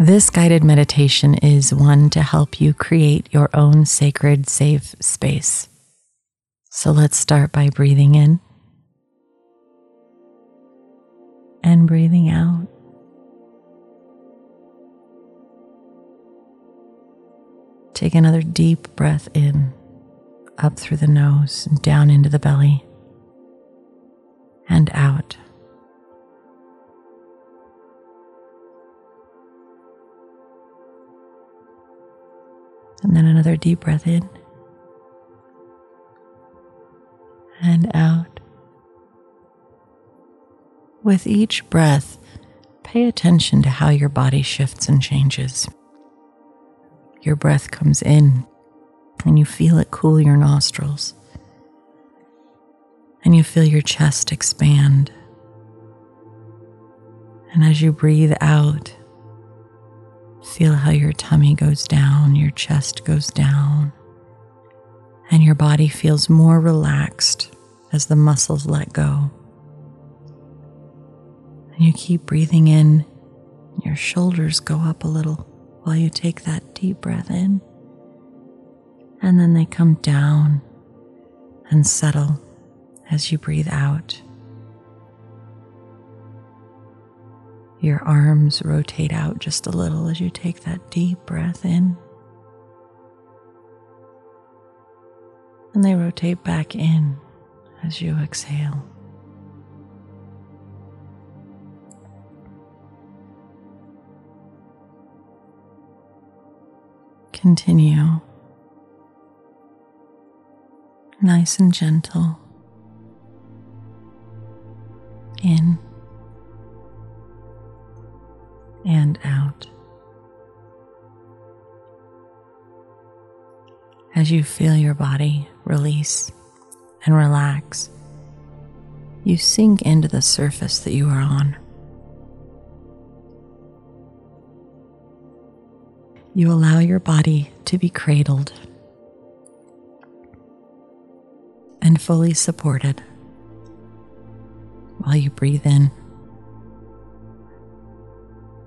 This guided meditation is one to help you create your own sacred, safe space. So let's start by breathing in and breathing out. Take another deep breath in, up through the nose and down into the belly, and out. Deep breath in and out. With each breath, pay attention to how your body shifts and changes. Your breath comes in and you feel it cool your nostrils. And you feel your chest expand. And as you breathe out, Feel how your tummy goes down, your chest goes down, and your body feels more relaxed as the muscles let go. And you keep breathing in, your shoulders go up a little while you take that deep breath in. And then they come down and settle as you breathe out. Your arms rotate out just a little as you take that deep breath in. And they rotate back in as you exhale. Continue nice and gentle in As you feel your body release and relax, you sink into the surface that you are on. You allow your body to be cradled and fully supported while you breathe in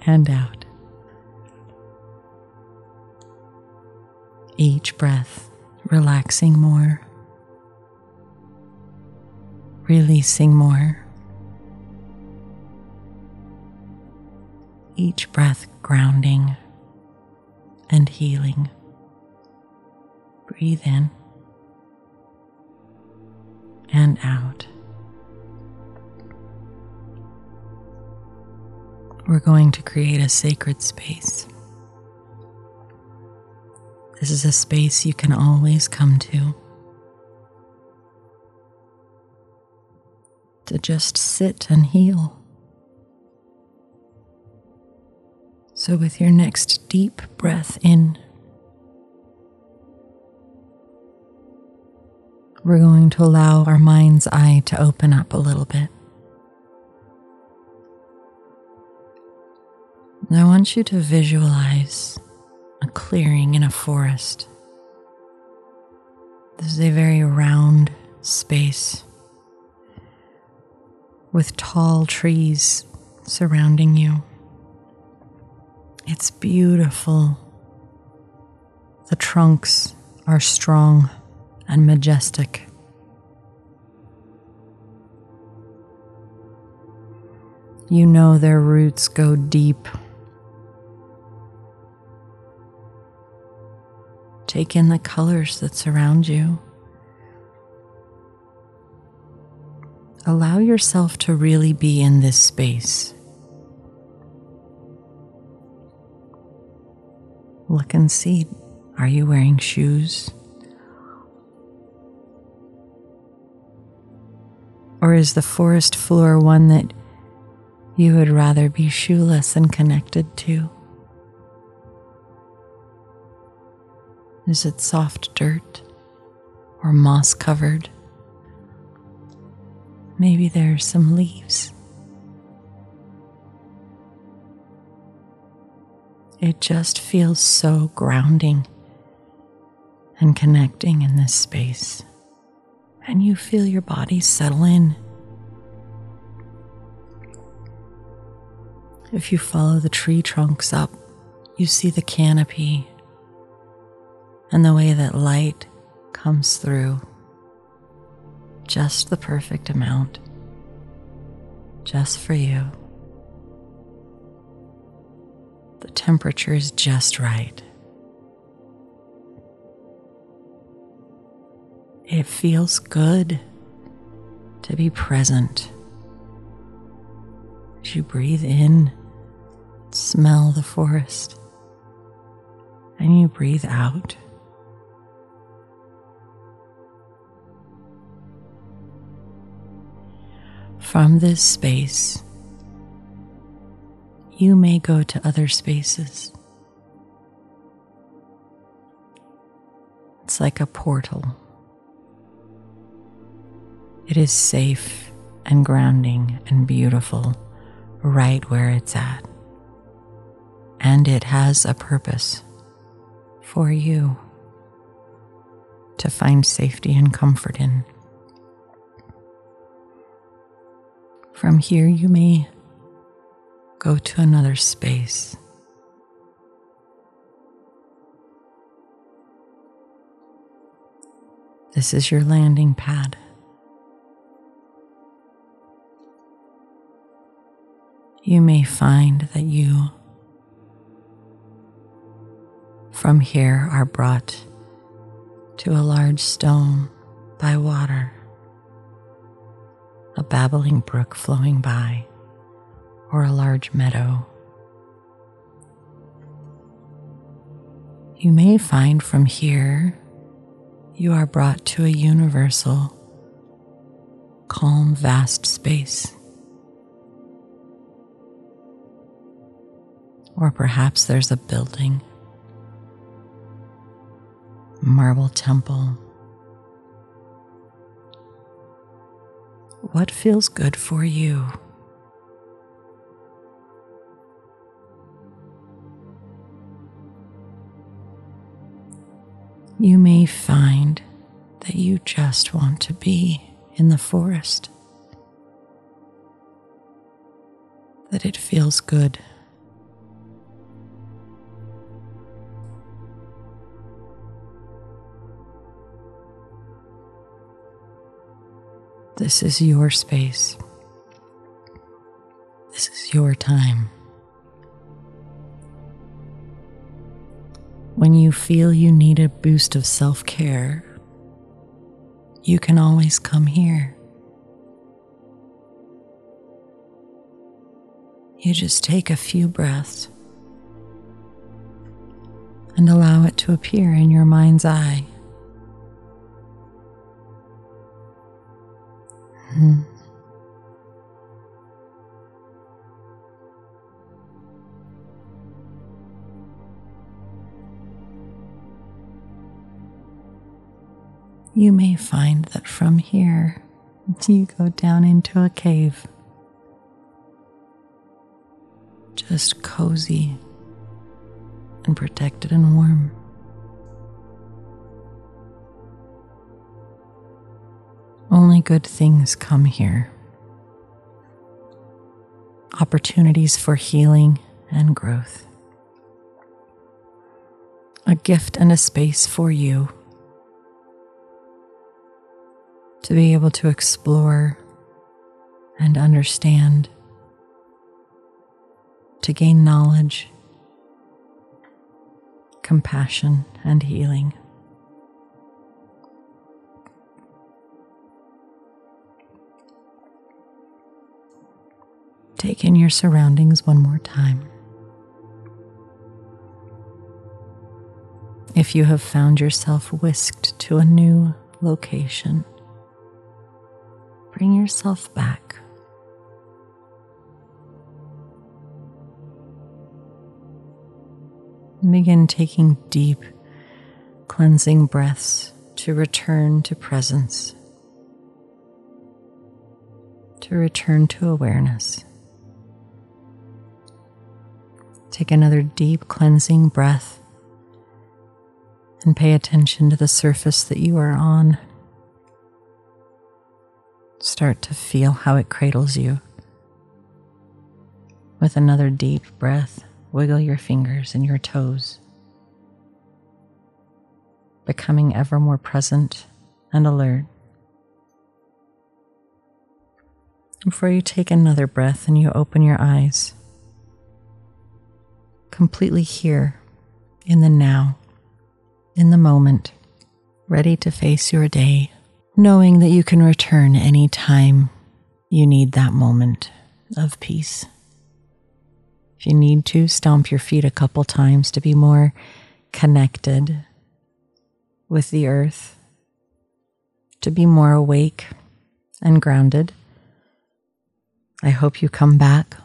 and out. Each breath relaxing more, releasing more. Each breath grounding and healing. Breathe in and out. we're going to create a sacred space. This is a space you can always come to. To just sit and heal. So, with your next deep breath in, we're going to allow our mind's eye to open up a little bit. And I want you to visualize clearing in a forest. This is a very round space with tall trees surrounding you. It's beautiful. The trunks are strong and majestic. You know their roots go deep Take in the colors that surround you. Allow yourself to really be in this space. Look and see are you wearing shoes? Or is the forest floor one that you would rather be shoeless and connected to? Is it soft dirt or moss covered? Maybe there's some leaves. It just feels so grounding and connecting in this space. And you feel your body settle in. If you follow the tree trunks up, you see the canopy and the way that light comes through. Just the perfect amount, just for you. The temperature is just right. It feels good to be present. As you breathe in, smell the forest, and you breathe out. From this space, you may go to other spaces. It's like a portal. It is safe and grounding and beautiful right where it's at. And it has a purpose for you to find safety and comfort in. From here, you may go to another space. This is your landing pad. You may find that you, from here, are brought to a large stone by water, a babbling brook flowing by or a large meadow. You may find from here you are brought to a universal, calm, vast space. Or perhaps there's a building, marble temple. What feels good for you? you may find that you just want to be in the forest, that it feels good. This is your space. This is your time. When you feel you need a boost of self care, you can always come here. You just take a few breaths and allow it to appear in your mind's eye. Hmm. you may find that from here you go down into a cave. Just cozy and protected and warm. Good things come here. Opportunities for healing and growth. A gift and a space for you to be able to explore and understand, to gain knowledge, compassion, and healing. Take in your surroundings one more time. If you have found yourself whisked to a new location, bring yourself back. Begin taking deep, cleansing breaths to return to presence, to return to awareness. Take another deep cleansing breath and pay attention to the surface that you are on. Start to feel how it cradles you. With another deep breath, wiggle your fingers and your toes, becoming ever more present and alert. Before you take another breath and you open your eyes, completely here in the now, in the moment, ready to face your day, knowing that you can return any time you need that moment of peace. If you need to, stomp your feet a couple times to be more connected with the earth, to be more awake and grounded. I hope you come back.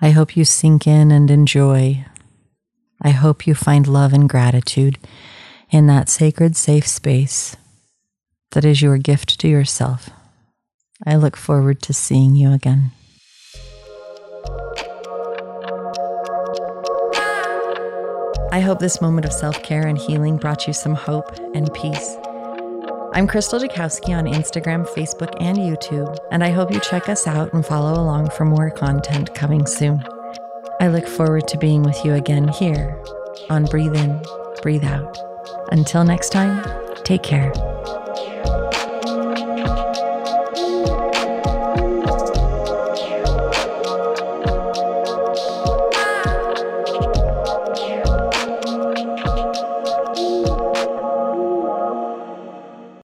I hope you sink in and enjoy. I hope you find love and gratitude in that sacred, safe space that is your gift to yourself. I look forward to seeing you again. I hope this moment of self care and healing brought you some hope and peace. I'm Crystal Jakowski on Instagram, Facebook, and YouTube, and I hope you check us out and follow along for more content coming soon. I look forward to being with you again here on Breathe In, Breathe Out. Until next time, take care.